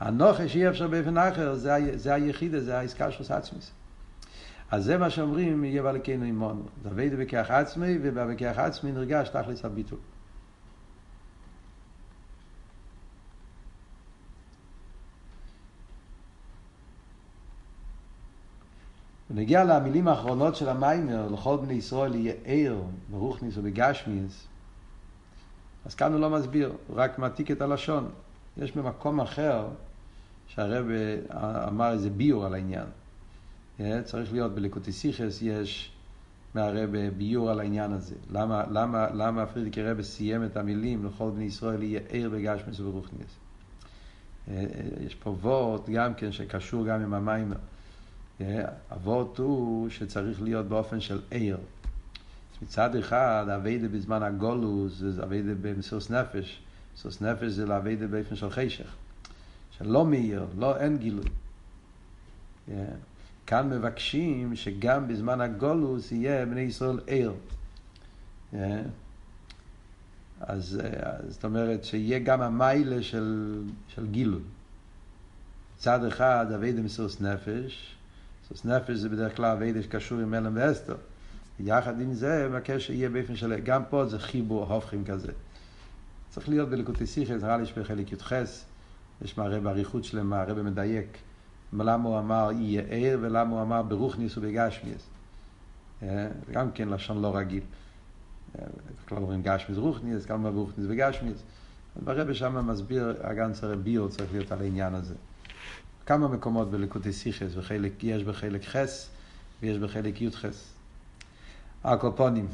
הנוכש אי אפשר באופן אחר, זה, זה היחידה, זה העסקה של עצמס. אז זה מה שאומרים, יהיה בלקנו עמנו. זה אביידה בכך עצמי, ובכך עצמי נרגש תכלס הביטול. ונגיע למילים האחרונות של המיימר, לכל בני ישראל יהיה ער, ברוכניס ובגשמיס, אז כאן הוא לא מסביר, הוא רק מעתיק את הלשון. יש במקום אחר, שהרב אמר איזה ביור על העניין. אה, צריך להיות בליקוטיסיכס, יש מהרב ביור על העניין הזה. למה, למה, למה פרידיקי רב סיים את המילים לכל בני ישראל יהיה ער בגשמיס וברוכניס? אה, אה, יש פה וורט גם כן שקשור גם עם המיימר. הוורט הוא שצריך להיות באופן של ער. מצד אחד, אביידה בזמן הגולוס זה אביידה במסוס נפש. מסוס נפש זה לאביידה באופן של חשך. שלא מאיר, לא, אין גילוי. Yeah. כאן מבקשים שגם בזמן הגולוס יהיה בני ישראל ער. Yeah. אז, זאת אומרת שיהיה גם המיילה של, של גילוי. מצד אחד, אביידה מסוס נפש. מסוס נפש זה בדרך כלל אביידה שקשור עם אלם ואסתר. יחד עם זה, מבקש שיהיה באופן של... גם פה זה חיבור הופכים כזה. צריך להיות בלקוטי שיחה, זה נראה לי שבחלק י"ח, יש מערה באריכות שלמה, הרבה מדייק למה הוא אמר יהיה ער ולמה הוא אמר ברוכניס ובגשמיאס. גם כן לשון לא רגיל. כלל אומרים גשמיס רוכניס, כמה ברוכניס וגשמיס. ברבי שם מסביר, הגנצר ביור צריך להיות על העניין הזה. כמה מקומות בליקוטי סיכס, יש בחלק חס ויש בחלק י"ח. הקופונים.